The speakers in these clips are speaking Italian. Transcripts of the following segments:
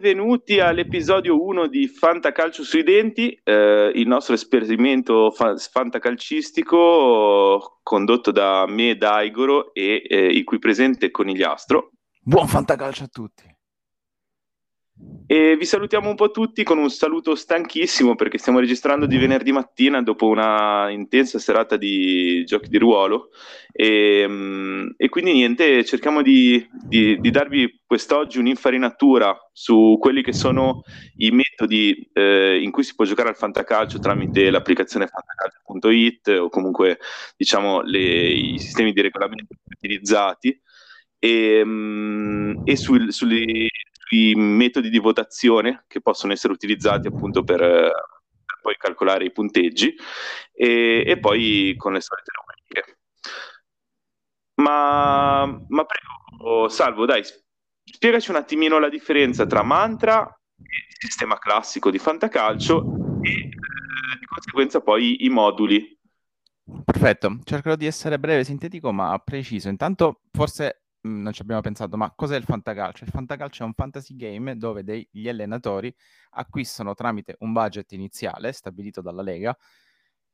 benvenuti all'episodio 1 di Fantacalcio sui denti, eh, il nostro esperimento fa- fantacalcistico condotto da me, da Igoro e eh, il cui presente Conigliastro. Buon fantacalcio a tutti! E vi salutiamo un po' tutti con un saluto stanchissimo perché stiamo registrando di venerdì mattina dopo una intensa serata di giochi di ruolo. E, mm, e quindi niente, cerchiamo di, di, di, darvi quest'oggi un'infarinatura su quelli che sono i metodi eh, in cui si può giocare al fantacalcio tramite l'applicazione fantacalcio.it o comunque diciamo le, i sistemi di regolamento utilizzati e, mm, e sul, sulle i metodi di votazione che possono essere utilizzati appunto per, per poi calcolare i punteggi e, e, poi con le solite rubriche. Ma, ma prego, Salvo, dai, spiegaci un attimino la differenza tra mantra e sistema classico di fantacalcio e eh, di conseguenza poi i moduli. Perfetto, cercherò di essere breve, sintetico, ma preciso. Intanto, forse non ci abbiamo pensato, ma cos'è il fantacalcio? Il fantacalcio è un fantasy game dove degli allenatori acquistano tramite un budget iniziale stabilito dalla Lega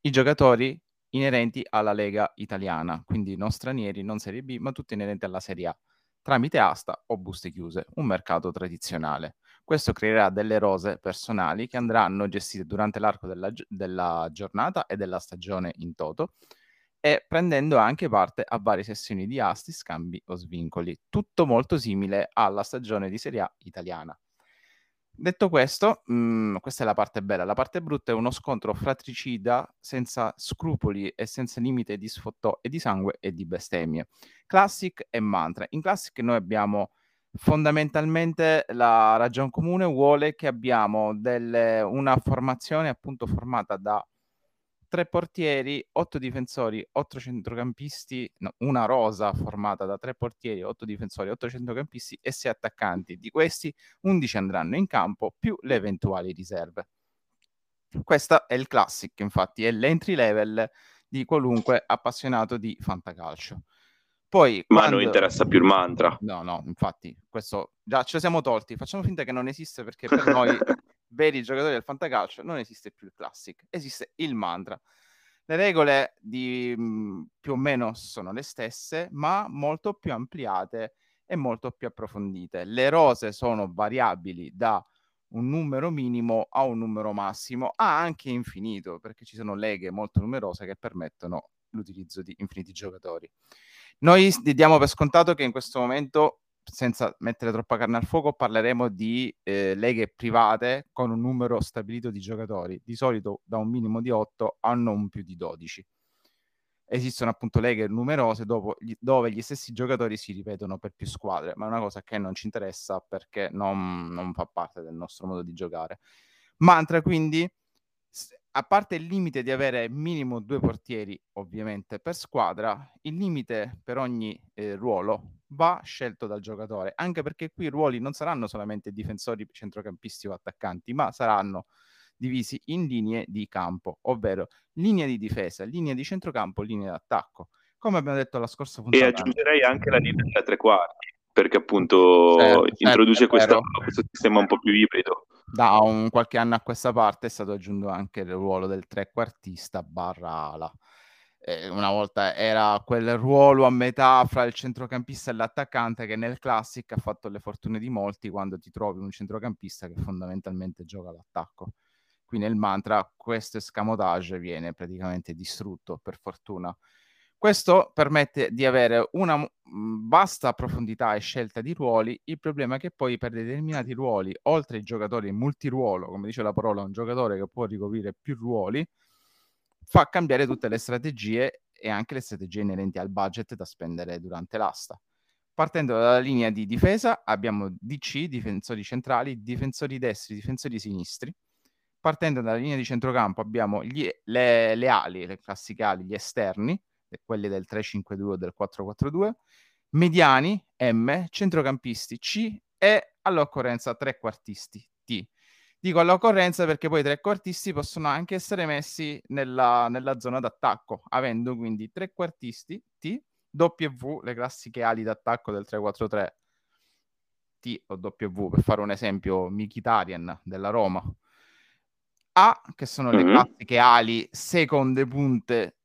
i giocatori inerenti alla Lega italiana, quindi non stranieri, non Serie B, ma tutti inerenti alla Serie A, tramite asta o buste chiuse, un mercato tradizionale. Questo creerà delle rose personali che andranno gestite durante l'arco della, della giornata e della stagione in toto e prendendo anche parte a varie sessioni di asti, scambi o svincoli, tutto molto simile alla stagione di Serie A italiana. Detto questo, mh, mm, questa è la parte bella, la parte brutta è uno scontro fratricida senza scrupoli e senza limite di sfottò e di sangue e di bestemmie. Classic e mantra. In Classic noi abbiamo fondamentalmente la ragione comune vuole che abbiamo delle, una formazione appunto formata da tre portieri, otto difensori, otto centrocampisti, no, una rosa formata da tre portieri, otto difensori, otto centrocampisti e sei attaccanti. Di questi 11 andranno in campo più le eventuali riserve. Questo è il classic, infatti, è l'entry level di qualunque appassionato di fantacalcio. Poi, Ma quando... non interessa più il mantra. No, no, infatti, questo già ce lo siamo tolti. Facciamo finta che non esiste perché per noi veri giocatori del fantacalcio non esiste più il classic, esiste il mantra. Le regole di, mh, mhmm, più o meno sono le stesse, ma molto più ampliate e molto più approfondite. Le rose sono variabili da un numero minimo a un numero massimo, a anche infinito, perché ci sono leghe molto numerose che permettono l'utilizzo di infiniti giocatori. Noi diamo per scontato che in questo momento senza mettere troppa carne al fuoco, parleremo di eh, leghe private con un numero stabilito di giocatori, di solito da un minimo di 8 a non più di 12. Esistono appunto leghe numerose gli, dove gli stessi giocatori si ripetono per più squadre, ma è una cosa che non ci interessa perché non, non fa parte del nostro modo di giocare. Mantra quindi a parte il limite di avere minimo due portieri, ovviamente, per squadra, il limite per ogni eh, ruolo va scelto dal giocatore, anche perché qui i ruoli non saranno solamente difensori, centrocampisti o attaccanti, ma saranno divisi in linee di campo, ovvero linea di difesa, linea di centrocampo, linea d'attacco. Come abbiamo detto la scorsa puntata. E aggiungerei anche la linea da tre quarti, perché appunto certo, certo introduce certo, questa, questo sistema un po' più ibrido da un qualche anno a questa parte è stato aggiunto anche il ruolo del trequartista barra ala. Eh, una volta era quel ruolo a metà fra il centrocampista e l'attaccante che nel Classic ha fatto le fortune di molti quando ti trovi un centrocampista che fondamentalmente gioca l'attacco. Qui nel mantra questo escamotage viene praticamente distrutto per fortuna questo permette di avere una vasta profondità e scelta di ruoli. Il problema è che poi per determinati ruoli, oltre ai giocatori multiruolo, come dice la parola, un giocatore che può ricoprire più ruoli, fa cambiare tutte le strategie e anche le strategie inerenti al budget da spendere durante l'asta. Partendo dalla linea di difesa abbiamo DC, difensori centrali, difensori destri, difensori sinistri. Partendo dalla linea di centrocampo abbiamo gli, le, le ali, le classiche ali, gli esterni, quelli del 3-5-2 o del 4-4-2, mediani M, centrocampisti C e all'occorrenza trequartisti T. Dico all'occorrenza perché poi i trequartisti possono anche essere messi nella, nella zona d'attacco, avendo quindi trequartisti T, W, le classiche ali d'attacco del 3-4-3, T o W, per fare un esempio, Mkhitaryan della Roma. A, che sono le mm-hmm. classiche ali, seconde punte,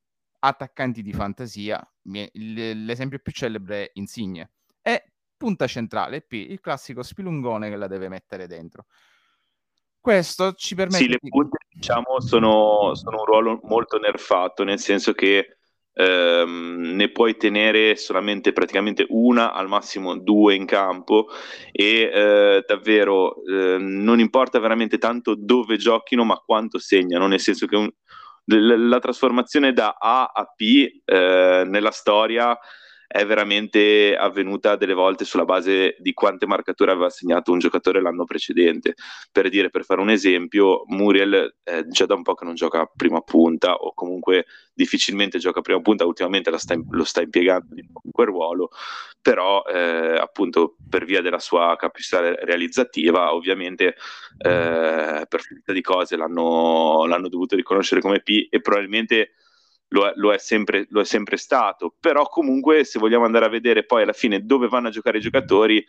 attaccanti di fantasia, l'esempio più celebre è Insigne. E punta centrale, P, il classico spilungone che la deve mettere dentro. Questo ci permette... Sì, le punte, diciamo, sono, sono un ruolo molto nerfato, nel senso che ehm, ne puoi tenere solamente praticamente una, al massimo due in campo e eh, davvero eh, non importa veramente tanto dove giochino, ma quanto segnano, nel senso che un, la trasformazione da A a P eh, nella storia è veramente avvenuta delle volte sulla base di quante marcature aveva segnato un giocatore l'anno precedente. Per dire, per fare un esempio, Muriel eh, già da un po' che non gioca a prima punta o comunque difficilmente gioca a prima punta, ultimamente sta, lo sta impiegando in quel ruolo, però eh, appunto per via della sua capacità realizzativa, ovviamente eh, per forza di cose l'hanno, l'hanno dovuto riconoscere come P e probabilmente lo è, lo, è sempre, lo è, sempre, stato, però comunque se vogliamo andare a vedere poi alla fine dove vanno a giocare i giocatori,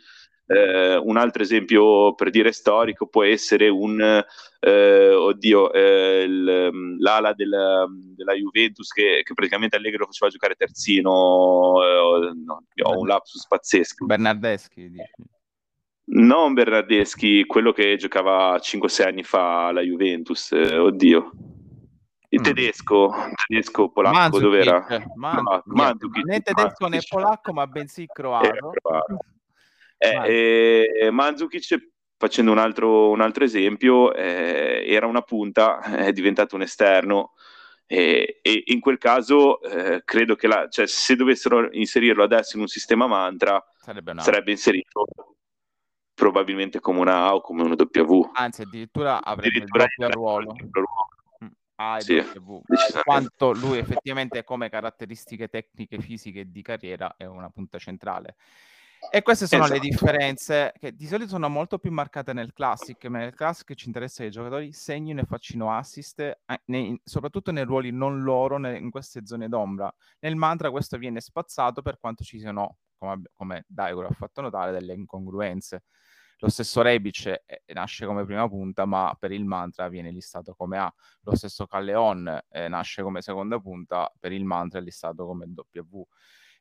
eh, un altro esempio per dire storico può essere un, eh, oddio, eh, il, l'ala della, della Juventus che, che, praticamente Allegri lo faceva giocare terzino, eh, no, ho un lapsus pazzesco. Bernardeschi, dici. Non Bernardeschi, quello che giocava 5-6 anni fa alla Juventus, eh, oddio. Il mm. tedesco, tedesco polacco, dov'era? Man- Mandzukic, né tedesco né polacco, ma bensì croato. Eh, eh, Mandzukic, facendo un altro, un altro esempio, eh, era una punta, è diventato un esterno. E, e in quel caso eh, credo che la, cioè, se dovessero inserirlo adesso in un sistema mantra sarebbe, sarebbe inserito probabilmente come una A o come una W. Anzi, addirittura avrebbe addirittura il doppio ruolo. ruolo. A e sì. Quanto lui effettivamente come caratteristiche tecniche fisiche di carriera è una punta centrale. E queste sono esatto. le differenze che di solito sono molto più marcate nel classic, ma nel classic ci interessa che i giocatori segnino e facciano assist, eh, nei, soprattutto nei ruoli non loro, ne, in queste zone d'ombra. Nel mantra questo viene spazzato per quanto ci siano, come, come Daigoro ha fatto notare, delle incongruenze. Lo stesso Rebic eh, nasce come prima punta, ma per il mantra viene listato come A. Lo stesso Calleon eh, nasce come seconda punta, per il mantra è listato come W.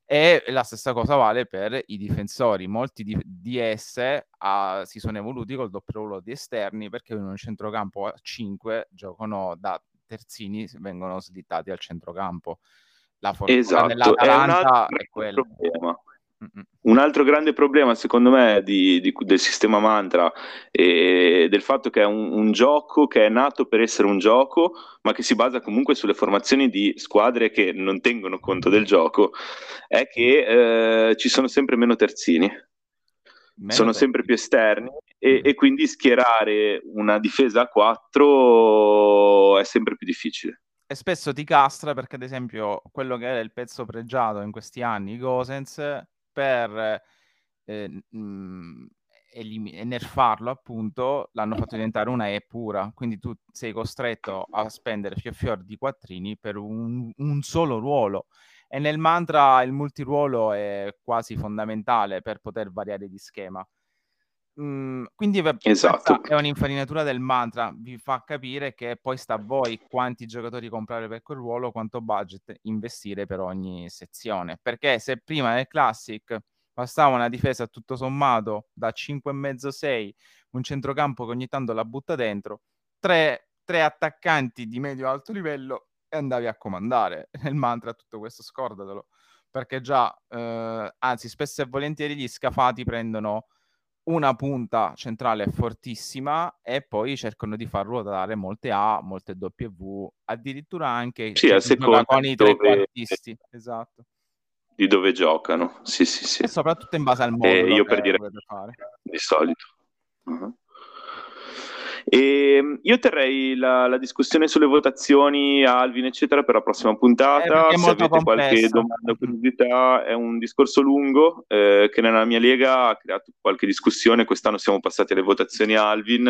E la stessa cosa vale per i difensori. Molti di, di esse ah, si sono evoluti col doppio ruolo di esterni perché in un centrocampo a 5 giocano da terzini, vengono slittati al centrocampo. La fortuna esatto. dell'Atalanta è, è quella. Problema un altro grande problema, secondo me, di, di, del sistema mantra e del fatto che è un, un, gioco che è nato per essere un gioco, ma che si basa comunque sulle formazioni di squadre che non tengono conto del gioco, è che eh, ci sono sempre meno terzini. Meno sono terzini. sempre più esterni e, e quindi schierare una difesa a 4 è sempre più difficile e spesso ti castra perché ad esempio quello che era il pezzo pregiato in questi anni, Gosens, per eh, mhmm, elim- nerfarlo, appunto, l'hanno fatto diventare una E pura. Quindi tu sei costretto a spendere fior fior di quattrini per un, un solo ruolo. E nel mantra il multiruolo è quasi fondamentale per poter variare di schema. Mm, quindi esatto. è un'infarinatura del mantra, vi fa capire che poi sta a voi quanti giocatori comprare per quel ruolo, quanto budget investire per ogni sezione. Perché se prima nel Classic bastava una difesa tutto sommato da 5,5-6, un centrocampo che ogni tanto la butta dentro, tre, tre attaccanti di medio-alto livello e andavi a comandare. Nel mantra tutto questo scordatelo, perché già, eh, anzi spesso e volentieri gli scafati prendono una punta centrale fortissima e poi cercano di far ruotare molte A, molte W, addirittura anche sì, seconda con i trequartisti. Esatto. Di dove giocano, sì, sì, sì. E soprattutto in base al modo eh, io per dire fare. di solito. Uh-huh. E ehm, io terrei la, la, discussione sulle votazioni, Alvin, eccetera, per la prossima puntata. Eh, Se avete complesso. qualche domanda o curiosità, è un discorso lungo eh, che nella mia lega ha creato qualche discussione. Quest'anno siamo passati alle votazioni Alvin.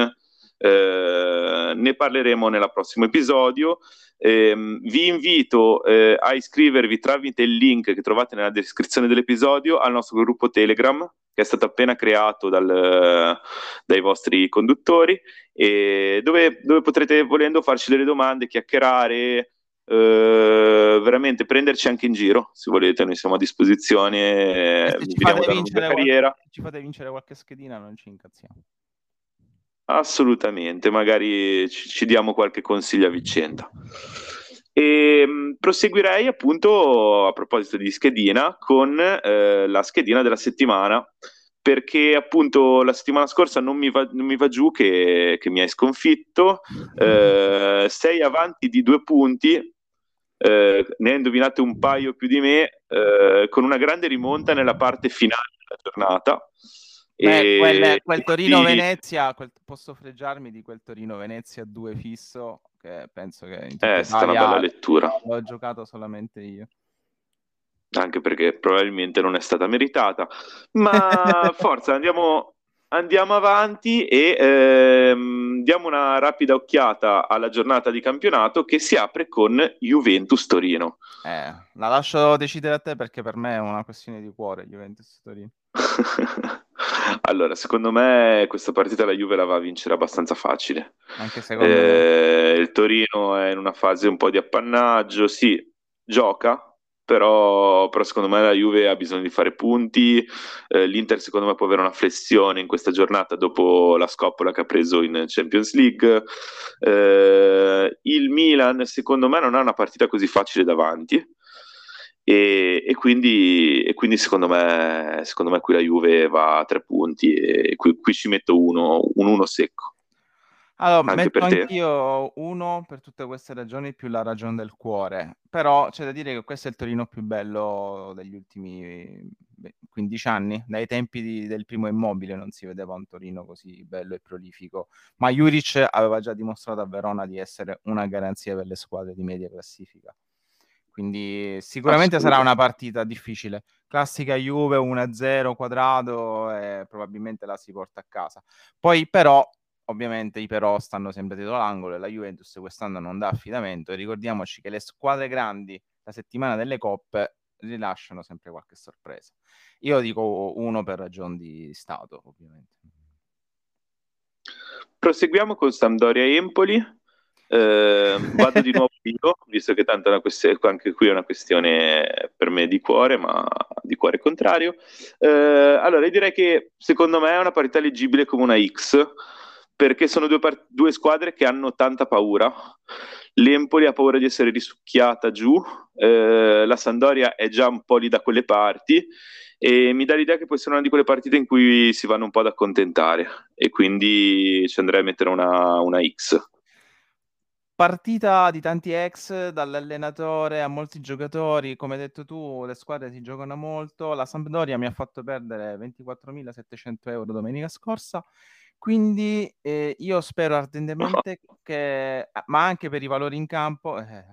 eh, ne parleremo nel prossimo episodio. Eh, vi invito eh, a iscrivervi tramite il link che trovate nella descrizione dell'episodio al nostro gruppo Telegram che è stato appena creato dal, dai vostri conduttori dove, dove potrete volendo farci delle domande, chiacchierare, eh, veramente prenderci anche in giro se volete, noi siamo a disposizione. Eh, ci, fate vincere qualche, ci fate vincere qualche schedina, non ci incazziamo. Assolutamente, magari ci, ci diamo qualche consiglio a vicenda. E mh, proseguirei appunto a proposito di schedina con eh, la schedina della settimana perché appunto la settimana scorsa non mi va, non mi va giù che, che, mi hai sconfitto, eh, sei avanti di due punti, eh, ne hai indovinate un paio più di me, eh, con una grande rimonta nella parte finale della giornata. Beh, quel, quel Torino-Venezia, quel, posso freggiarmi di quel Torino-Venezia 2 fisso, che penso che in eh, è stata una bella lettura. L'ho giocato solamente io anche perché probabilmente non è stata meritata. Ma forza, andiamo, andiamo avanti e ehm, diamo una rapida occhiata alla giornata di campionato che si apre con Juventus Torino. Eh, la lascio decidere a te perché per me è una questione di cuore Juventus Torino. allora, secondo me questa partita la Juve la va a vincere abbastanza facile. Anche secondo eh, me. Il Torino è in una fase un po' di appannaggio, sì, gioca, però, però, secondo me la Juve ha bisogno di fare punti, eh, l'Inter secondo me può avere una flessione in questa giornata dopo la scoppola che ha preso in Champions League, eh, il Milan secondo me non ha una partita così facile davanti. E, e, quindi, e quindi, secondo, me, secondo me qui la Juve va a tre punti e qui, qui ci metto uno, un uno secco. Allora, Anche metto anch'io uno per tutte queste ragioni, più la ragione del cuore. Però c'è da dire che questo è il Torino più bello degli ultimi 15 anni. Dai tempi di, del primo immobile non si vedeva un Torino così bello e prolifico. Ma Juric aveva già dimostrato a Verona di essere una garanzia per le squadre di media classifica. Quindi sicuramente sarà una partita difficile. Classica Juve 1-0 quadrato e probabilmente la si porta a casa. Poi però ovviamente i però stanno sempre dietro l'angolo e la Juventus quest'anno non dà affidamento e ricordiamoci che le squadre grandi la settimana delle coppe rilasciano sempre qualche sorpresa. Io dico uno per ragioni di stato, ovviamente. Proseguiamo con Sampdoria Empoli. Eh, vado di nuovo io, visto che tanto anche qui è una questione per me di cuore, ma di cuore contrario. Eh, allora, io direi che secondo me è una parità leggibile come una X perché sono due, part- due, squadre che hanno tanta paura. L'Empoli ha paura di essere risucchiata giù, eh, la Sandoria è già un po' lì da quelle parti e mi dà l'idea che può essere una di quelle partite in cui si vanno un po' ad accontentare e quindi ci andrei a mettere una, una X. Partita di tanti ex, dall'allenatore a molti giocatori, come hai detto tu, le squadre si giocano molto. La Sampdoria mi ha fatto perdere 24.700 euro domenica scorsa quindi eh, io spero ardentemente che, ma anche per i valori in campo, eh,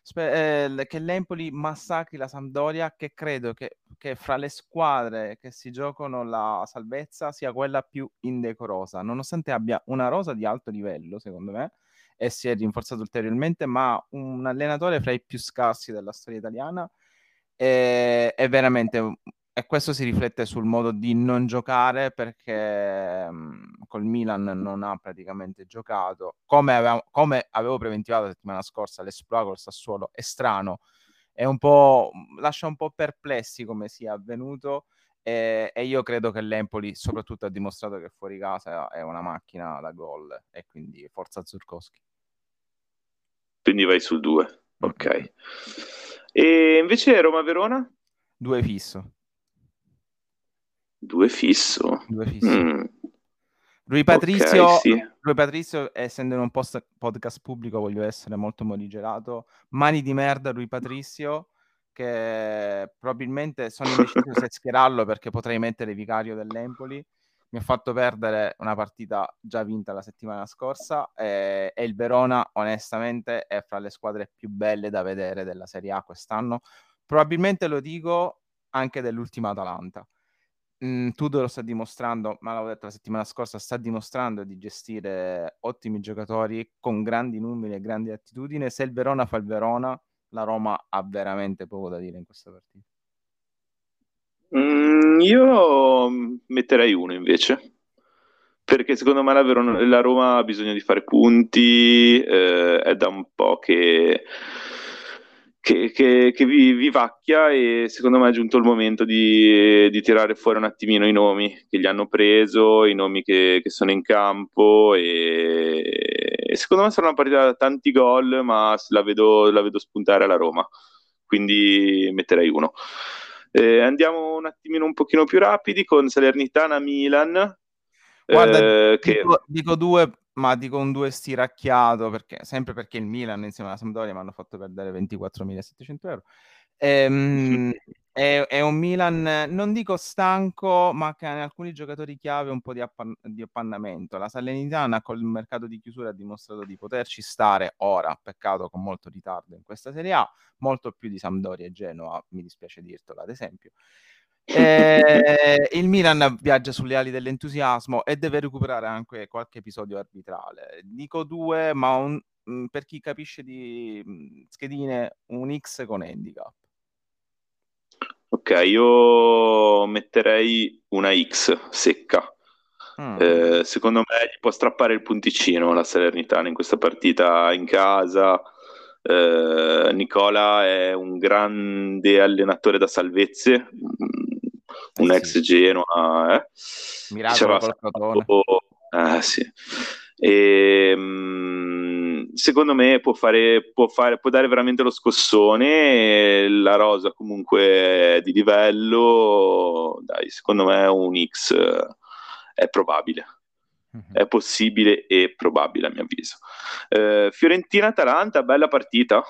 spe- eh, che l'Empoli massacri la Sampdoria, che credo che, che, fra le squadre che si giocano la salvezza sia quella più indecorosa, nonostante abbia una rosa di alto livello, secondo me, e si è rinforzato ulteriormente, ma un allenatore fra i più scarsi della storia italiana. È, è veramente e questo si riflette sul modo di non giocare perché mh, col Milan non ha praticamente giocato. Come, aveva, come avevo preventivato la settimana scorsa, l'esploit col Sassuolo è strano, è un po', lascia un po' perplessi come sia avvenuto e, e, io credo che l'Empoli soprattutto ha dimostrato che fuori casa è una macchina da gol e quindi forza Zurkowski. Quindi vai sul 2, ok. E invece Roma-Verona? 2 fisso. Due fisso. Due fisso. Mm. Rui Patrizio, okay, sì. Patrizio, essendo in un post- podcast pubblico, voglio essere molto morigerato. Mani di merda, Rui Patrizio, che probabilmente sono indeciso se schierarlo perché potrei mettere vicario dell'Empoli. Mi ha fatto perdere una partita già vinta la settimana scorsa e, e il Verona, onestamente, è fra le squadre più belle da vedere della Serie A quest'anno. Probabilmente lo dico anche dell'ultima Atalanta mh, Tudor lo sta dimostrando, ma l'avevo detto la settimana scorsa, sta dimostrando di gestire ottimi giocatori con grandi numeri e grandi attitudini. Se il Verona fa il Verona, la Roma ha veramente poco da dire in questa partita. Mm, io metterei uno invece perché secondo me la, Verona, la, Roma ha bisogno di fare punti, eh, è da un po' che, che, che, che vi, vivacchia e secondo me è giunto il momento di, di, tirare fuori un attimino i nomi che gli hanno preso, i nomi che, sono in campo e, e, secondo me sarà una partita da tanti gol, ma la vedo, la vedo spuntare alla Roma, quindi metterei uno. Eh, andiamo un attimino un pochino più rapidi con Salernitana-Milan Guarda, eh, dico, che... dico, due, ma dico un due stiracchiato, perché, sempre perché il Milan insieme alla Sampdoria mi hanno fatto perdere 24.700 euro. Ehm, è, è, un Milan, non dico stanco, ma che ha in alcuni giocatori chiave un po' di, appan- di appannamento. La Salernitana col mercato di chiusura ha dimostrato di poterci stare ora, peccato con molto ritardo in questa Serie A, molto più di Sampdoria e Genoa, mi dispiace dirtelo ad esempio. Eh, il Milan viaggia sulle ali dell'entusiasmo e deve recuperare anche qualche episodio arbitrale. Dico due, ma un, mm, per chi capisce di mm, schedine, un X con handicap. Ok, io metterei una X secca. Mm. Eh, secondo me gli può strappare il punticino la Salernitana in questa partita in casa. Eh, Nicola è un grande allenatore da salvezze, un eh ex Genoa, eh? Miracolo col eh, sì. E, mh, secondo me può, fare, può, fare, può dare veramente lo scossone. La rosa comunque di livello, dai, secondo me un X è probabile. Mhm. È possibile e probabile a mio avviso. Eh, Fiorentina-Atalanta, bella partita.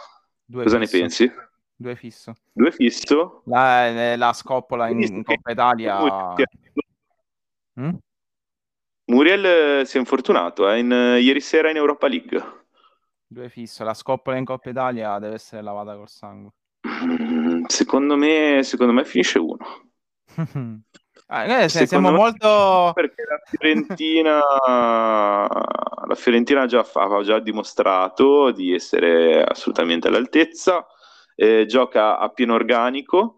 Due Cosa ne pensi? Due fisso. Due fisso? La, eh, la scoppola in, in Coppa Italia. Mm? Muriel eh, si è infortunato eh, in, uh, ieri sera in Europa League. Due fisso. La scoppola in Coppa Italia deve essere lavata col sangue. Secondo me, secondo me finisce uno. ah, eh, siamo molto... Perché la Fiorentina, la Fiorentina già fa, ha già dimostrato di essere assolutamente all'altezza eh, gioca a pieno organico,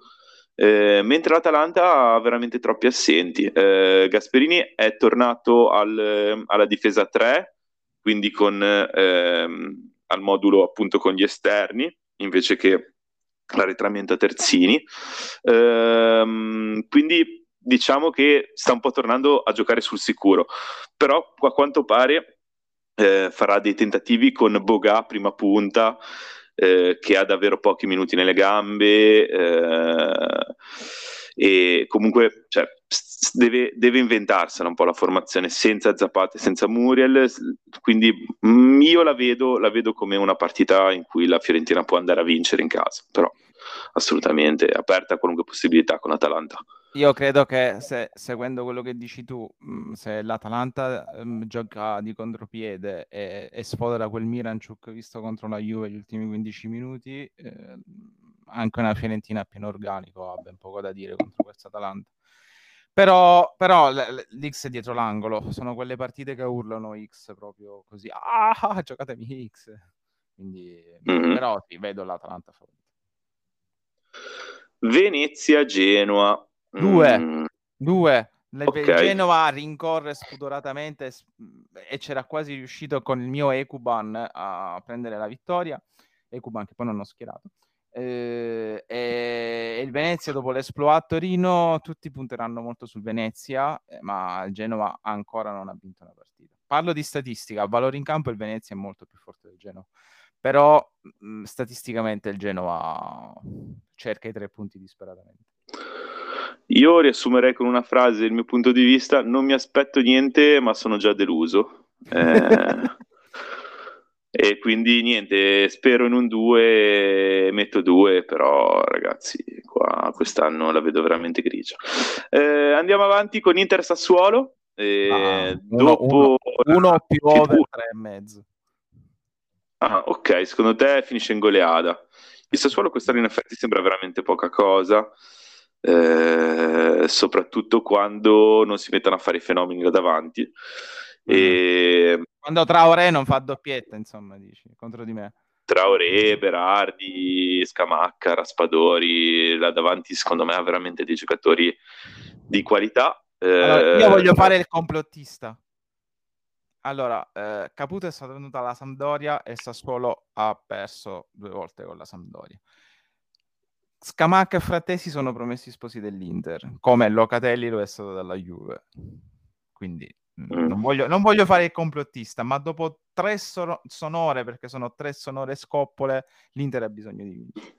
eh, mentre l'Atalanta ha veramente troppi assenti. Gasperini è tornato al, alla difesa 3, quindi con, ehm, al modulo appunto con gli esterni, invece che l'arretramento a terzini. Ehm, quindi diciamo che sta un po' tornando a giocare sul sicuro, però a quanto pare eh, farà dei tentativi con Boga prima punta eh, che ha davvero pochi minuti nelle gambe eh, e comunque cioè, deve, deve, inventarsela un po' la formazione senza Zapate, senza Muriel, quindi io la vedo, la vedo come una partita in cui la Fiorentina può andare a vincere in casa, però assolutamente aperta a qualunque possibilità con Atalanta. Io credo che se, seguendo quello che dici tu, mm, se l'Atalanta um, gioca di contropiede e, e sfodera quel Miranchuk visto contro la Juve gli ultimi 15 minuti, eh, anche una Fiorentina pieno organico ha ben poco da dire contro questa Atalanta. Però, però l'X è dietro l'angolo, sono quelle partite che urlano X proprio così, ah, giocatemi X. Quindi, mm-hmm. però sì, vedo l'Atalanta favorita. Venezia-Genoa. Due, mm. due. Okay. Genova rincorre spudoratamente e c'era quasi riuscito con il mio Ecuban a prendere la vittoria. Ecuban che poi non ho schierato. Eh, e il Venezia dopo l'esploit a Torino tutti punteranno molto sul Venezia eh, ma il Genova ancora non ha vinto una partita parlo di statistica valore in campo il Venezia è molto più forte del Genova però mh, statisticamente il Genova cerca i tre punti disperatamente io riassumerei con una frase il mio punto di vista: non mi aspetto niente, ma sono già deluso. Eh, e quindi niente, spero in un 2, metto 2, però ragazzi, qua quest'anno la vedo veramente grigia. Eh, andiamo avanti con Inter Sassuolo. Eh, ah, uno, dopo uno, più over 3 e mezzo. Ah, ok, secondo te finisce in goleada. Il Sassuolo quest'anno in effetti sembra veramente poca cosa. Eh, soprattutto quando non si mettono a fare i fenomeni da davanti. Mm. E... Quando Traoré non fa doppietta, insomma, dici, contro di me. Traoré, Berardi, Scamacca, Raspadori, là davanti secondo me ha veramente dei giocatori di qualità. Allora, io voglio eh, fare il complottista. Allora, eh, Caputo è stato venuto alla Sampdoria e Sassuolo ha perso due volte con la Sampdoria. Scamacca e Frattesi sono promessi sposi dell'Inter, come Locatelli lo è stato dalla Juve. Quindi mm. non, voglio, non, voglio, fare il complottista, ma dopo tre so- sonore, perché sono tre sonore scoppole, l'Inter ha bisogno di vincere.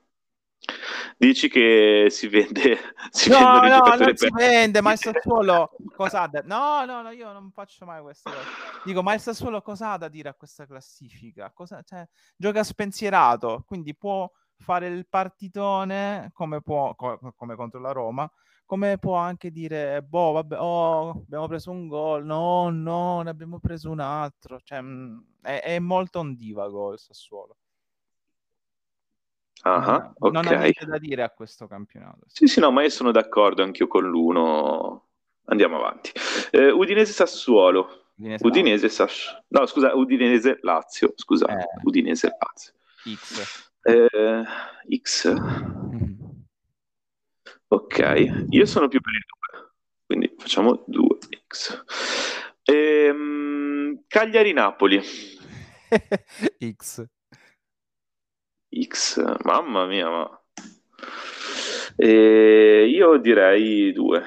Dici che si vende, si no, no, non per... si vende, ma il Sassuolo cosa ha da... No, no, no, io non faccio mai queste cose. Dico, ma il Sassuolo cosa ha da dire a questa classifica? Cosa... Cioè, gioca spensierato, quindi può fare il partitone come può, co- come contro la Roma, come può anche dire, boh, vabbè, oh, abbiamo preso un gol, no, no, ne abbiamo preso un altro. Cioè, mm, è, è molto ondivago il Sassuolo. Ah, non, non ha niente da dire a questo campionato. Sì, sì, no, ma io sono d'accordo anch'io con l'uno. Andiamo avanti. Eh, Udinese Sassuolo. Udinese, Udinese Sassuolo. No, scusa, Udinese Lazio. Scusa, eh. Udinese Lazio. X. Eh, X. Mm-hmm. Ok, io sono più per il 2, quindi facciamo 2X. Ehm, Cagliari-Napoli. X. X, mamma mia, ma... E io direi due.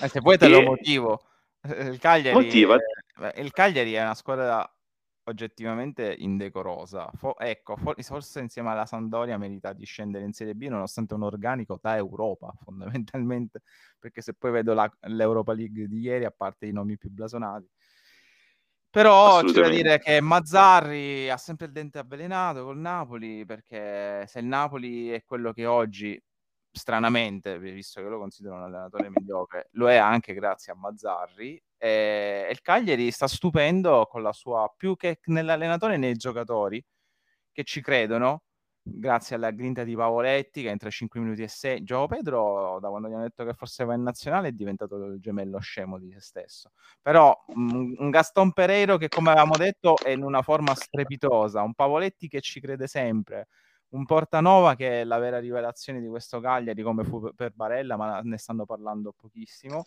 Eh, se vuoi te lo motivo. Eh, il Cagliari, Motiva. È, il Cagliari è una squadra oggettivamente indecorosa. Fo- ecco, for- forse insieme alla Sandoria merita di scendere in Serie B nonostante un organico da Europa, fondamentalmente, perché se poi vedo la- l'Europa League di ieri, a parte i nomi più blasonati, però c'è da dire che Mazzarri ha sempre il dente avvelenato col Napoli, perché se il Napoli è quello che oggi, stranamente, visto che lo considero un allenatore mediocre, lo è anche grazie a Mazzarri, e il Cagliari sta stupendo con la sua, più che nell'allenatore nei giocatori, che ci credono, grazie alla grinta di Pavoletti che entra 5 minuti e 6. Gioco Pedro, da quando gli hanno detto che forse va in nazionale, è diventato il gemello scemo di se stesso. Però un, un Gaston Pereiro che, come avevamo detto, è in una forma strepitosa, un Pavoletti che ci crede sempre, un Portanova che è la vera rivelazione di questo Cagliari, come fu per Barella, ma ne stanno parlando pochissimo.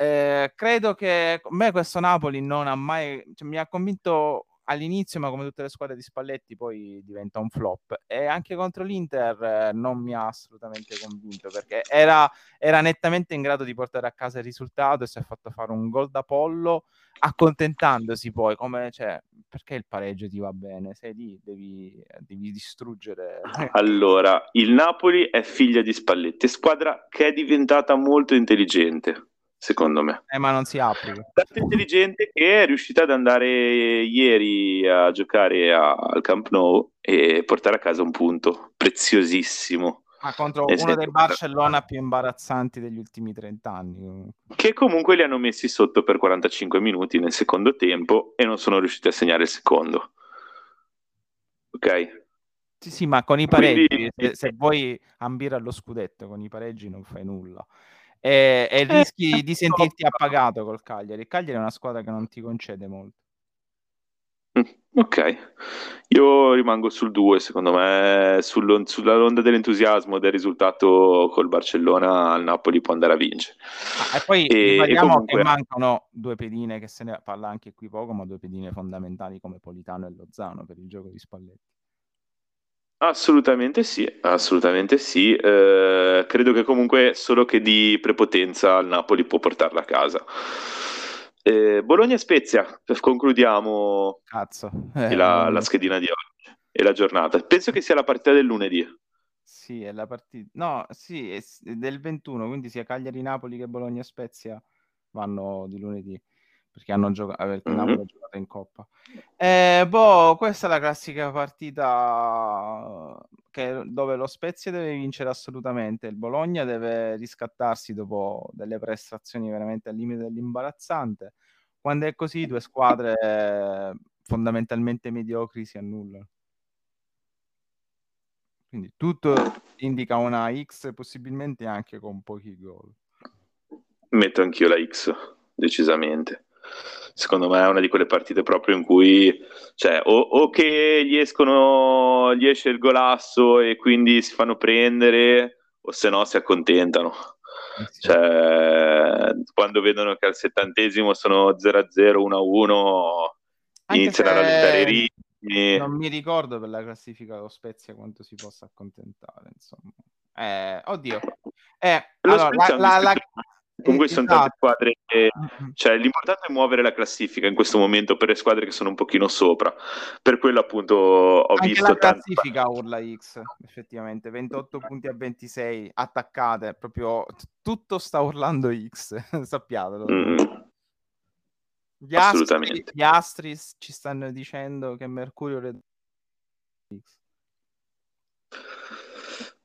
Eh, credo che a me questo Napoli non ha mai, cioè, mi ha convinto all'inizio, ma come tutte le squadre di Spalletti, poi diventa un flop. E anche contro l'Inter eh, non mi ha assolutamente convinto perché era, era, nettamente in grado di portare a casa il risultato e si è fatto fare un gol da pollo, accontentandosi poi come cioè, perché il pareggio ti va bene? Sei lì, devi, devi distruggere. Allora, il Napoli è figlia di Spalletti, squadra che è diventata molto intelligente secondo me. Eh, ma non si applica. Tanto intelligente che è riuscita ad andare ieri a giocare a, al Camp Nou e portare a casa un punto preziosissimo. Ma contro uno senso, dei Barcellona più imbarazzanti degli ultimi 30 anni. Che comunque li hanno messi sotto per 45 minuti nel secondo tempo e non sono riusciti a segnare il secondo. Ok? Sì, sì, ma con i pareggi, Quindi... se, se vuoi ambire allo scudetto, con i pareggi non fai nulla e, e eh, rischi di sentirti appagato col Cagliari. Il Cagliari è una squadra che non ti concede molto. Mm, ok, io rimango sul 2, secondo me sulla sull'onda dell'entusiasmo del risultato col Barcellona al Napoli può andare a vincere. Ah, e poi e, e comunque... che mancano due pedine, che se ne parla anche qui poco, ma due pedine fondamentali come Politano e Lozano per il gioco di Spalletti. Assolutamente sì, assolutamente sì. Eh, credo che comunque solo che di prepotenza il Napoli può portarla a casa. Eh, Bologna-Spezia, concludiamo Cazzo. Eh, la, la, schedina di oggi e la giornata. Penso che sia la partita del lunedì. Sì, è la partita... No, sì, è del 21, quindi sia Cagliari-Napoli che Bologna-Spezia vanno di lunedì perché hanno giocato perché mm-hmm. Napoli ha giocato in Coppa. Eh, boh, questa è la classica partita che, dove lo Spezia deve vincere assolutamente, il Bologna deve riscattarsi dopo delle prestazioni veramente al limite dell'imbarazzante. Quando è così, due squadre fondamentalmente mediocri si annullano. Quindi tutto indica una X, possibilmente anche con pochi gol. Metto anch'io la X, decisamente. Secondo me è una di quelle partite proprio in cui, cioè, o, o che gli escono, gli esce il golasso e quindi si fanno prendere, o se no si accontentano. Eh. Cioè, quando vedono che al settantesimo sono 0-0, 1-1, iniziano a rallentare i ritmi. Non mi ricordo per la classifica dello Spezia quanto si possa accontentare, insomma. Eh, oddio. Eh, allora, la, la, la, Comunque sono esatto. tante squadre, che, cioè l'importante è muovere la classifica in questo momento per le squadre che sono un pochino sopra. Per quello appunto ho Anche visto... La classifica tanti... urla X, effettivamente, 28 punti a 26, attaccate, proprio tutto sta urlando X, sappiatelo. Mm. Gli astri, gli astri ci stanno dicendo che Mercurio... X.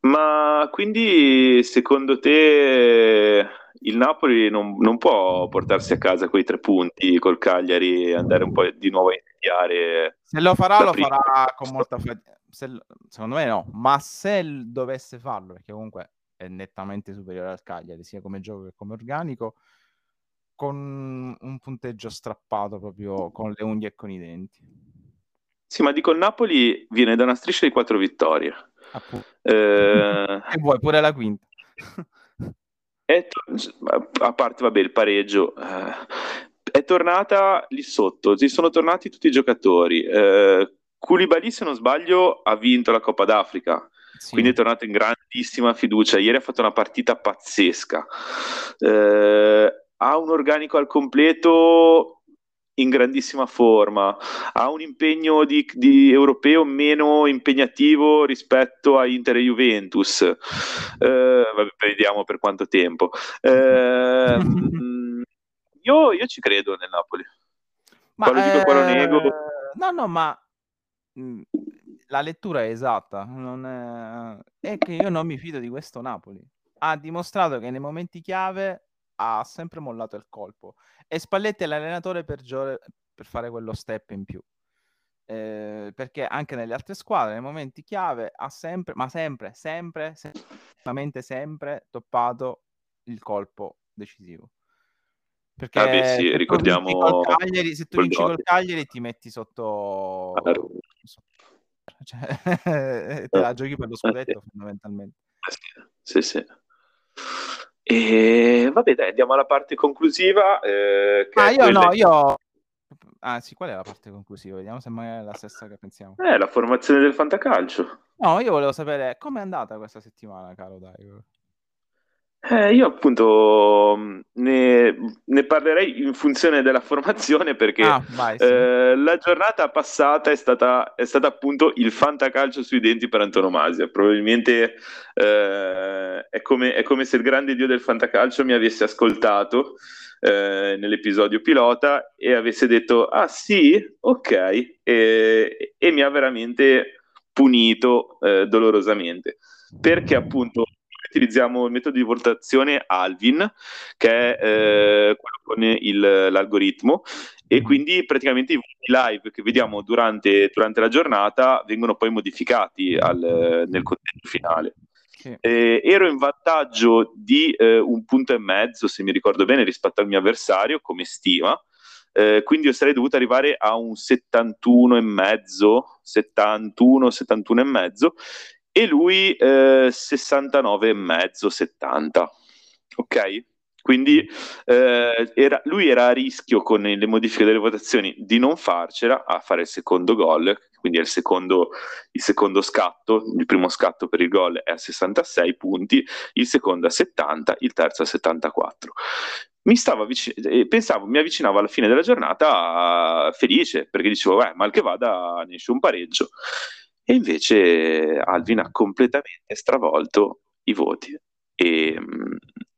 Ma quindi secondo te il Napoli non, non, può portarsi a casa quei tre punti col Cagliari e andare un po' di nuovo a iniziare? Se lo farà, lo prima. farà con molta fatica. secondo me no, ma se dovesse farlo, perché comunque è nettamente superiore al Cagliari, sia come gioco che come organico, con un punteggio strappato proprio con le unghie e con i denti. Sì, ma dico il Napoli viene da una striscia di quattro vittorie. Eh... e vuoi pure la quinta. To- a parte, vabbè, il pareggio, eh, è tornata lì sotto, ci sono tornati tutti i giocatori. Eh, Koulibaly, se non sbaglio, ha vinto la Coppa d'Africa. Sì. Quindi è tornato in grandissima fiducia. Ieri ha fatto una partita pazzesca. Eh, ha un organico al completo in grandissima forma, ha un impegno di, di europeo meno impegnativo rispetto a Inter e Juventus. Eh, vabbè, vediamo per quanto tempo. Eh, io, io, ci credo nel Napoli. Ma, Quando dico quello eh, nego... No, no, ma mm, la lettura è esatta. È... è che io non mi fido di questo Napoli. Ha dimostrato che nei momenti chiave ha sempre mollato il colpo e Spalletti è l'allenatore per, gio- per fare quello step in più. Eh, perché anche nelle altre squadre, nei momenti chiave, ha sempre, ma sempre, sempre, sempre, sempre toppato il colpo decisivo. Perché ah beh, sì, ricordiamo... Cagliari, se tu vinci col Cagliari ti metti sotto... Cioè, te la giochi per lo scudetto fondamentalmente. Sì, sì. E vabbè, dai, andiamo alla parte conclusiva. Eh, ah, io no, io. Ah, sì, qual è la parte conclusiva? Vediamo se mai è la stessa che pensiamo. Eh, la formazione del fantacalcio. No, io volevo sapere com'è andata questa settimana, caro Daigo. Eh, io appunto ne, ne, parlerei in funzione della formazione perché ah, vai, sì. eh, la giornata passata è stata, è stata, appunto il fantacalcio sui denti per antonomasia. Probabilmente eh, è, come, è, come, se il grande dio del fantacalcio mi avesse ascoltato eh, nell'episodio pilota e avesse detto ah sì, ok, e, e mi ha veramente punito eh, dolorosamente perché appunto utilizziamo il metodo di votazione Alvin, che è eh, quello con il, l'algoritmo, e mm. quindi praticamente i live che vediamo durante, durante la giornata vengono poi modificati al, nel contenuto finale. Eh, ero in vantaggio di eh, un punto e mezzo, se mi ricordo bene, rispetto al mio avversario come stima. Eh, quindi io sarei dovuto arrivare a un 71 e mezzo, 71, 71 e mezzo, e lui eh, 69,5, 70. Ok? Quindi eh, era, lui era a rischio con le modifiche delle votazioni di non farcela a fare il secondo gol, quindi è il secondo, il secondo scatto, il primo scatto per il gol è a 66 punti, il secondo a 70, il terzo a 74. Mi avvic- eh, pensavo, mi avvicinavo alla fine della giornata felice, perché dicevo, beh, mal che vada, ne esce un pareggio. E invece Alvin ha completamente stravolto i voti e,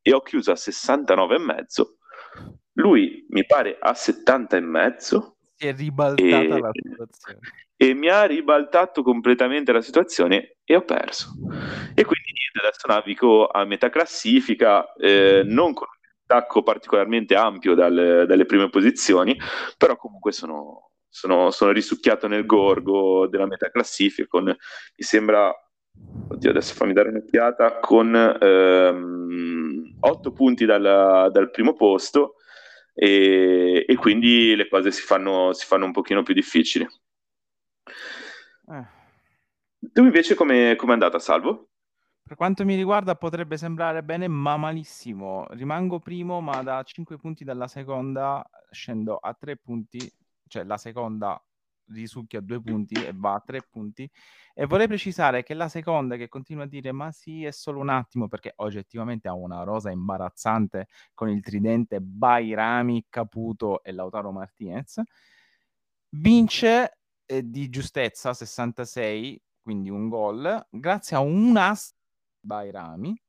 e ho chiuso a 69,5. Lui mi pare a 70,5. Si è ribaltata e, la situazione. E mi ha ribaltato completamente la situazione e ho perso. E quindi niente, adesso navigo a metà classifica, eh, non con un attacco particolarmente ampio dal, dalle prime posizioni, però comunque sono, sono, sono risucchiato nel gorgo della metaclassifica con, mi sembra, oddio adesso fammi dare un'occhiata, con ehm, 8 punti dal, dal primo posto e, e, quindi le cose si fanno, si fanno un pochino più difficili. Eh. Tu invece come è andata, Salvo? Per quanto mi riguarda potrebbe sembrare bene, ma malissimo. Rimango primo, ma da 5 punti dalla seconda scendo a 3 punti, cioè la seconda risucchia 2 punti e va a 3 punti. E vorrei precisare che la seconda che continua a dire ma sì, è solo un attimo, perché oggettivamente ha una rosa imbarazzante con il tridente Bairami, Caputo e Lautaro Martinez, vince eh, di giustezza 66, quindi un gol, grazie a un as Bairami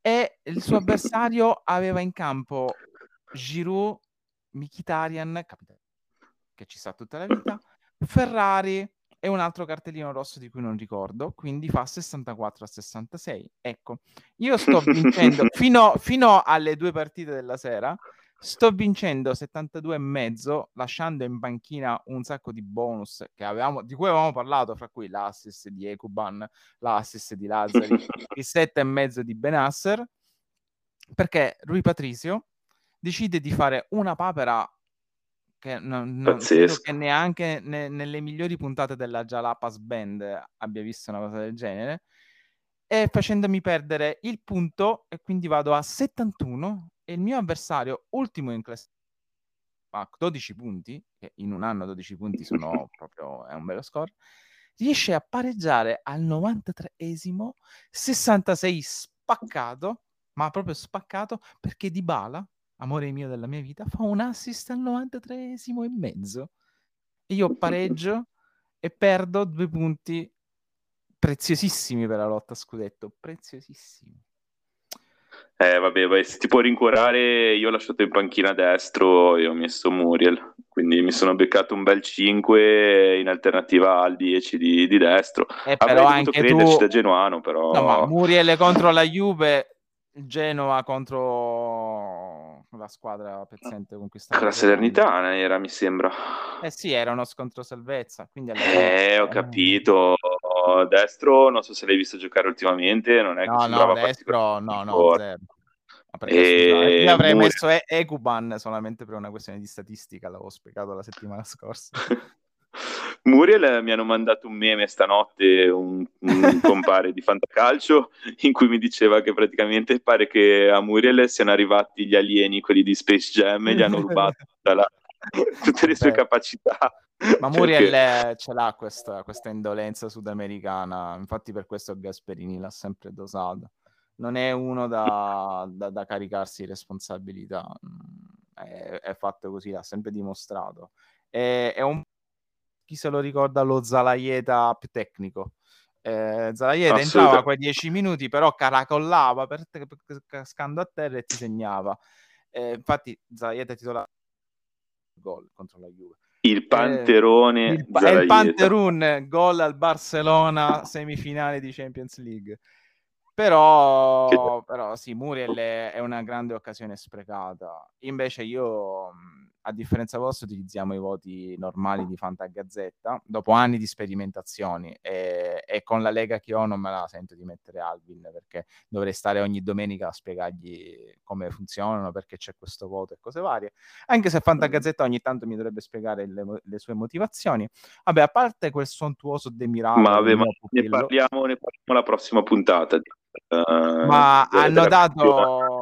e il suo avversario aveva in campo Giroud, Mkhitaryan, che ci sta tutta la vita, Ferrari e un altro cartellino rosso di cui non ricordo, quindi fa 64 a 66. Ecco, io sto vincendo fino, fino alle due partite della sera, Sto vincendo 72 e mezzo, lasciando in panchina un sacco di bonus avevamo, di cui avevamo parlato, fra cui l'assist di Ekuban, l'assist di Lazzari, il 7 e mezzo di Benasser, perché Rui Patricio decide di fare una papera che non, non credo che neanche ne, nelle migliori puntate della Jalapas Band abbia visto una cosa del genere, e facendomi perdere il punto e quindi vado a 71 e il mio avversario ultimo in classifica a 12 punti, che in un anno 12 punti sono proprio è un bello score, riesce a pareggiare al 93esimo, 66 spaccato, ma proprio spaccato perché Di Bala, amore mio della mia vita, fa un assist al 93esimo e mezzo. E io pareggio e perdo due punti preziosissimi per la lotta scudetto, preziosissimi. Eh, vabbè, vai, se ti può rincuorare, io ho lasciato in panchina destro e ho messo Muriel, quindi mi sono beccato un bel 5 in alternativa al 10 di, di destro. Eh, però Avrei anche crederci tu... da Genuano, però... No, ma Muriel contro la Juve, Genoa contro la squadra pezzente con cui stava La Salernitana era, mi sembra. Eh sì, era uno scontro salvezza. Quindi eh, ho capito. Destro, non so se l'hai visto giocare ultimamente, non è no, che no, destro, no, no, zero. E... scusa, io avrei messo e- Eguban solamente per una questione di statistica, l'avevo spiegato la settimana scorsa. Muriel mi hanno mandato un meme stanotte, un, un compare di Fantacalcio, in cui mi diceva che praticamente pare che a Muriel siano arrivati gli alieni, quelli di Space Jam, e gli hanno rubato la, tutte le sue capacità. Ma Muriel perché... ce l'ha questa, questa indolenza sudamericana, infatti per questo Gasperini l'ha sempre dosata. Non è uno da, da, da caricarsi responsabilità, è, è, fatto così, l'ha sempre dimostrato. È, è un chi se lo ricorda lo Zalaieta più tecnico. Eh, Zalaieta entrava quei dieci minuti, però caracollava per te, cascando a terra e ti segnava. Eh, infatti, Zalaieta titolava gol contro la Juve. Il Panterone, eh, il, il Panterun, gol al Barcellona, semifinale di Champions League. Però, però sì, Muriel è una grande occasione sprecata. Invece io a differenza vostra utilizziamo i voti normali di Fantagazzetta dopo anni di sperimentazioni e, e, con la lega che ho non me la sento di mettere Alvin perché dovrei stare ogni domenica a spiegargli come funzionano, perché c'è questo voto e cose varie, anche se Fantagazzetta ogni tanto mi dovrebbe spiegare le, le sue motivazioni. Vabbè, a parte quel sontuoso demirato... Ma, vabbè, ma ne, parliamo, ne parliamo la prossima puntata. Uh, ma hanno dato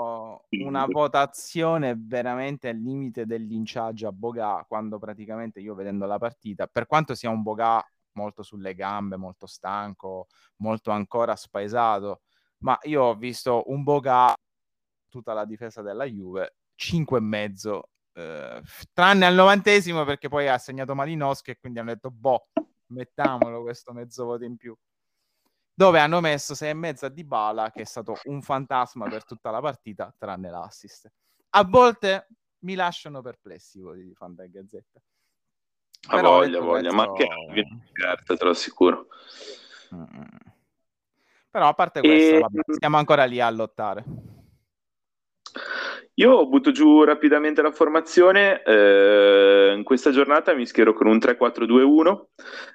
una votazione veramente al limite del linciaggio a Boga quando praticamente io vedendo la partita, per quanto sia un Boga molto sulle gambe, molto stanco, molto ancora spaesato, ma io ho visto un Boga tutta la difesa della Juve, 5 e mezzo, eh, tranne al novantesimo perché poi ha segnato Malinowski e quindi hanno detto boh, mettiamolo questo mezzo voto in più dove hanno messo 6 e mezzo a Dybala che è stato un fantasma per tutta la partita tranne l'assist. A volte mi lasciano perplessi i voti di Fanta Gazzetta a voglia, voglia, ma che certo, te lo assicuro. Mm. però a parte questo e... vabbè, siamo ancora lì a lottare Io butto giù rapidamente la formazione, eh, in questa giornata mi schiero con un 3-4-2-1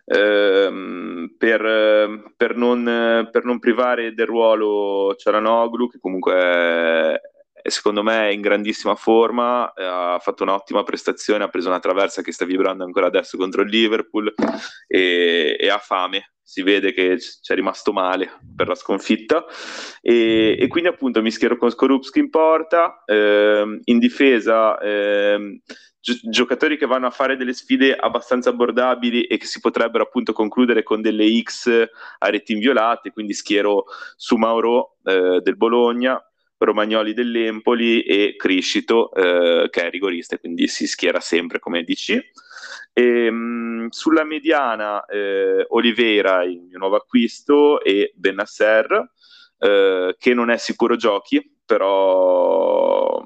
eh, per, per, non, per, non, privare del ruolo Cialanoglu che comunque è, è, secondo me è in grandissima forma, eh, ha fatto un'ottima prestazione, ha preso una traversa che sta vibrando ancora adesso contro il Liverpool e, e ha fame, si vede che ci è rimasto male per la sconfitta e, e quindi appunto mi schiero con Skorupski in porta, ehm, in difesa ehm, gi- giocatori che vanno a fare delle sfide abbastanza abbordabili e che si potrebbero appunto concludere con delle X a reti inviolate, quindi schiero su Mauro eh, del Bologna, Romagnoli dell'Empoli e Criscito eh, che è rigorista, quindi si schiera sempre come DC. E, mh, mm, sulla mediana eh, Oliveira, il mio nuovo acquisto, e Benasser, eh, che non è sicuro giochi, però,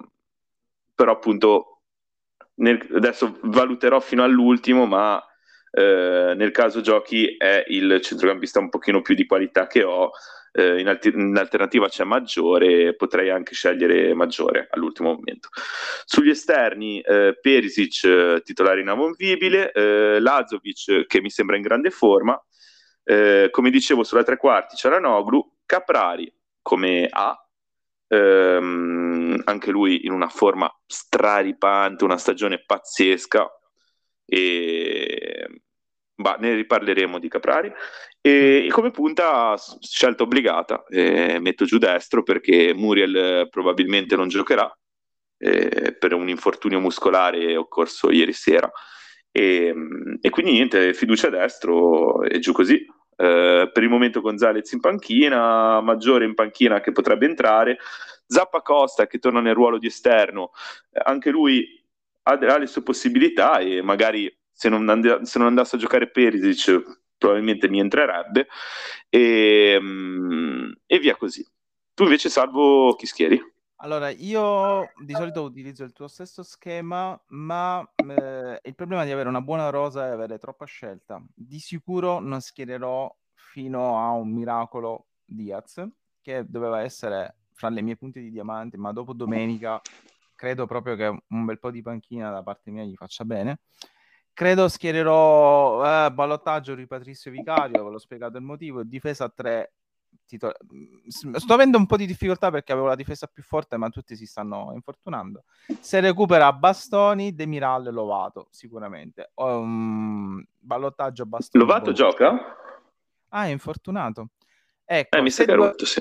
però appunto nel, adesso valuterò fino all'ultimo, ma eh, nel caso giochi è il centrocampista un pochino più di qualità che ho eh, in, alter- in, alternativa c'è Maggiore, potrei anche scegliere Maggiore all'ultimo momento. Sugli esterni, eh, Perisic eh, titolare inamovibile, eh, Lazovic che mi sembra in grande forma, eh, come dicevo sulla tre quarti c'era Noglu, Caprari come A, ehm, anche lui in una forma straripante, una stagione pazzesca e bah, ne riparleremo di Caprari. E come punta, scelta obbligata, eh, metto giù destro perché Muriel probabilmente non giocherà eh, per un infortunio muscolare occorso ieri sera. E, e quindi niente, fiducia a destro e giù così. Eh, per il momento Gonzalez in panchina, Maggiore in panchina che potrebbe entrare, Zappa Costa che torna nel ruolo di esterno, anche lui ha, ha le sue possibilità e magari se non, and- se non andasse a giocare Perisic probabilmente mi entrerebbe e, um, e, via così. Tu invece salvo chi schieri? Allora, io di solito utilizzo il tuo stesso schema, ma eh, il problema di avere una buona rosa è avere troppa scelta. Di sicuro non schiererò fino a un miracolo Diaz, che doveva essere fra le mie punte di diamante, ma dopo domenica credo proprio che un bel po' di panchina da parte mia gli faccia bene. Credo schiererò eh, ballottaggio di Patrizio Vicario, ve l'ho spiegato il motivo, difesa a 3. Tito... Mm, sto avendo un po' di difficoltà perché avevo la difesa più forte, ma tutti si stanno infortunando. Se recupera Bastoni, Demiral, Lovato, sicuramente. Um, ballottaggio Bastoni. Lovato Bonucci. gioca? Ah, è infortunato. Ecco, eh, mi sa che rotto, sì.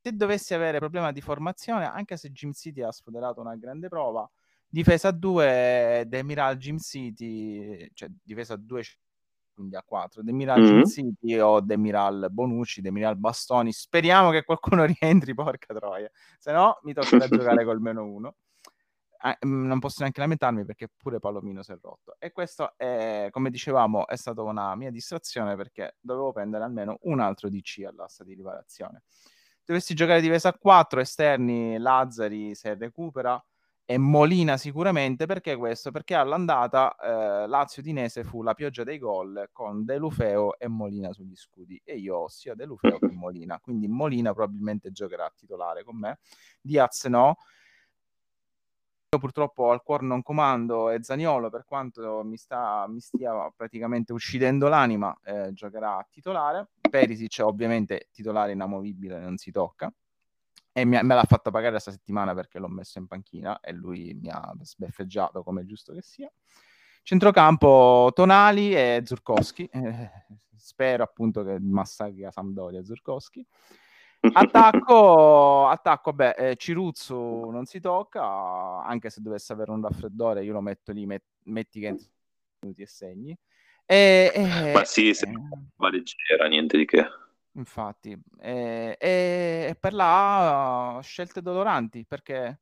Se dovessi avere problema di formazione, anche se Jim City ha sfoderato una grande prova, Difesa a 2 Demiral Gym City, cioè difesa a 2 quindi a 4. Demiral mm-hmm. Gym City o Demiral Bonucci, Demiral Bastoni. Speriamo che qualcuno rientri, porca troia. Se no mi toccherà giocare col meno 1. Eh, mm, non posso neanche lamentarmi perché pure Palomino si è rotto. E questo, è, come dicevamo, è stata una mia distrazione perché dovevo prendere almeno un altro DC all'asta di riparazione. Dovessi giocare difesa a 4, esterni Lazzari se recupera, e Molina sicuramente, perché questo? Perché all'andata eh, Lazio-Dinese fu la pioggia dei gol con De Lufeo e Molina sugli scudi. E io ho sia De Lufeo che Molina, quindi Molina probabilmente giocherà a titolare con me, Diaz no, io purtroppo al cuore non comando e Zaniolo per quanto mi, sta, mi stia praticamente uccidendo l'anima eh, giocherà a titolare, Perisic ovviamente titolare inamovibile non si tocca, e mi, me l'ha fatta pagare questa settimana perché l'ho messo in panchina e lui mi ha sbeffeggiato come è giusto che sia. Centrocampo Tonali e Zurkowski. Eh, spero appunto che massacri a Sampdoria Zurkowski. Attacco, attacco beh, eh, Ciruzzo non si tocca, anche se dovesse avere un raffreddore io lo metto lì, met- metti che minuti e segni. E, e, Ma sì, se eh, va leggera, niente di che. Infatti, e, e per la scelte doloranti, perché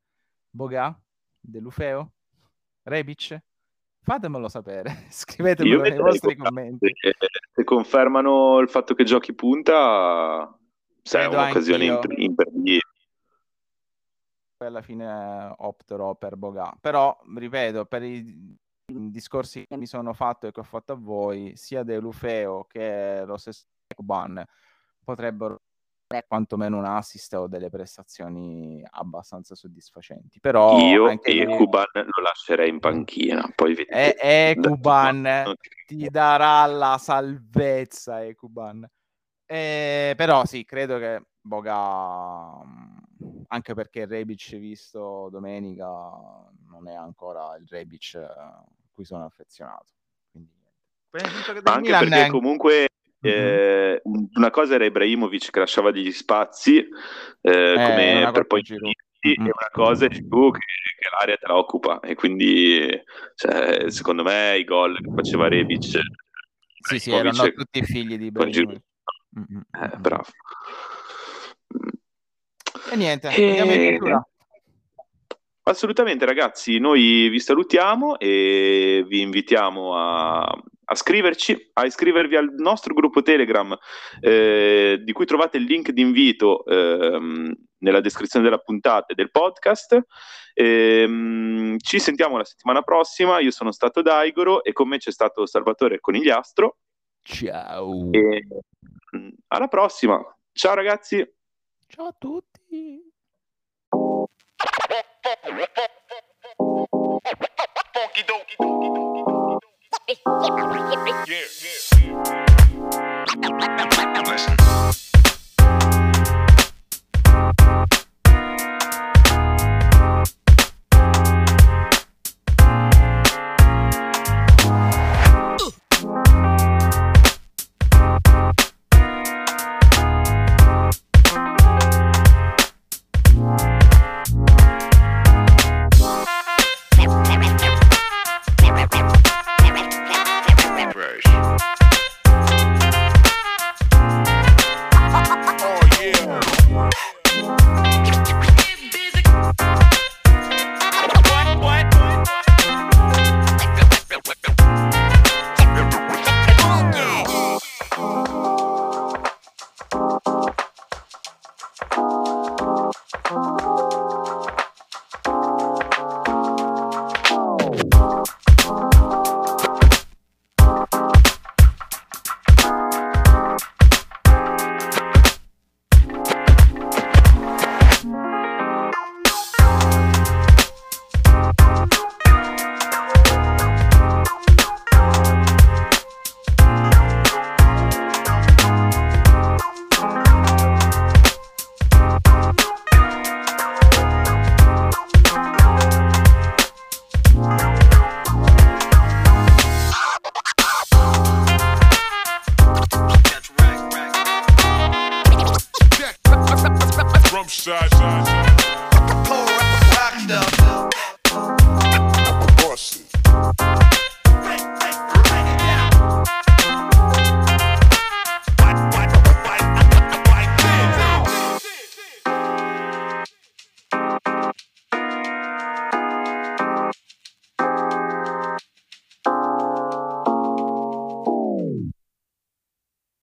Boga, Delufeo, Rebic, fatemelo sapere, scrivetemelo nei vostri commenti. Se confermano il fatto che giochi punta, è un'occasione imperdibile. Poi alla fine opterò per Boga, però ripeto, per i discorsi che mi sono fatto e che ho fatto a voi, sia De Lufeo che lo stesso Ban potrebbero quantomeno un assist o delle prestazioni abbastanza soddisfacenti. Però io anche e lui- Cuban lo lascerei in panchina. Poi vedi. E, e non ti- ti darà la salvezza, e Cuban. Eh, però sì, credo che Boga, mh, anche perché il Rebic visto domenica non è ancora il Rebic eh, a cui sono affezionato. Quindi, anche Milan perché è- comunque. Eh, una cosa era Ibrahimovic che lasciava degli spazi eh, come una per poi finirli, e una cosa è Giroud che, che l'area te la occupa e quindi cioè, secondo me i gol che faceva Rebic Sì, sì, erano tutti figli di. Ibrahimovic. Eh, bravo E niente, E- andiamo in chiusura. Assolutamente ragazzi, noi vi salutiamo e vi invitiamo a, a scriverci, a iscrivervi al nostro gruppo Telegram eh, di cui trovate il link di invito ehm, nella descrizione della puntata e del podcast. Ehm, ci sentiamo la settimana prossima, io sono stato Daigoro e con me c'è stato Salvatore Conigliastro Ciao. e mm, alla prossima, ciao ragazzi! Ciao a tutti. Funky donkey donkey donkey donkey. Yeah, yeah. Listen.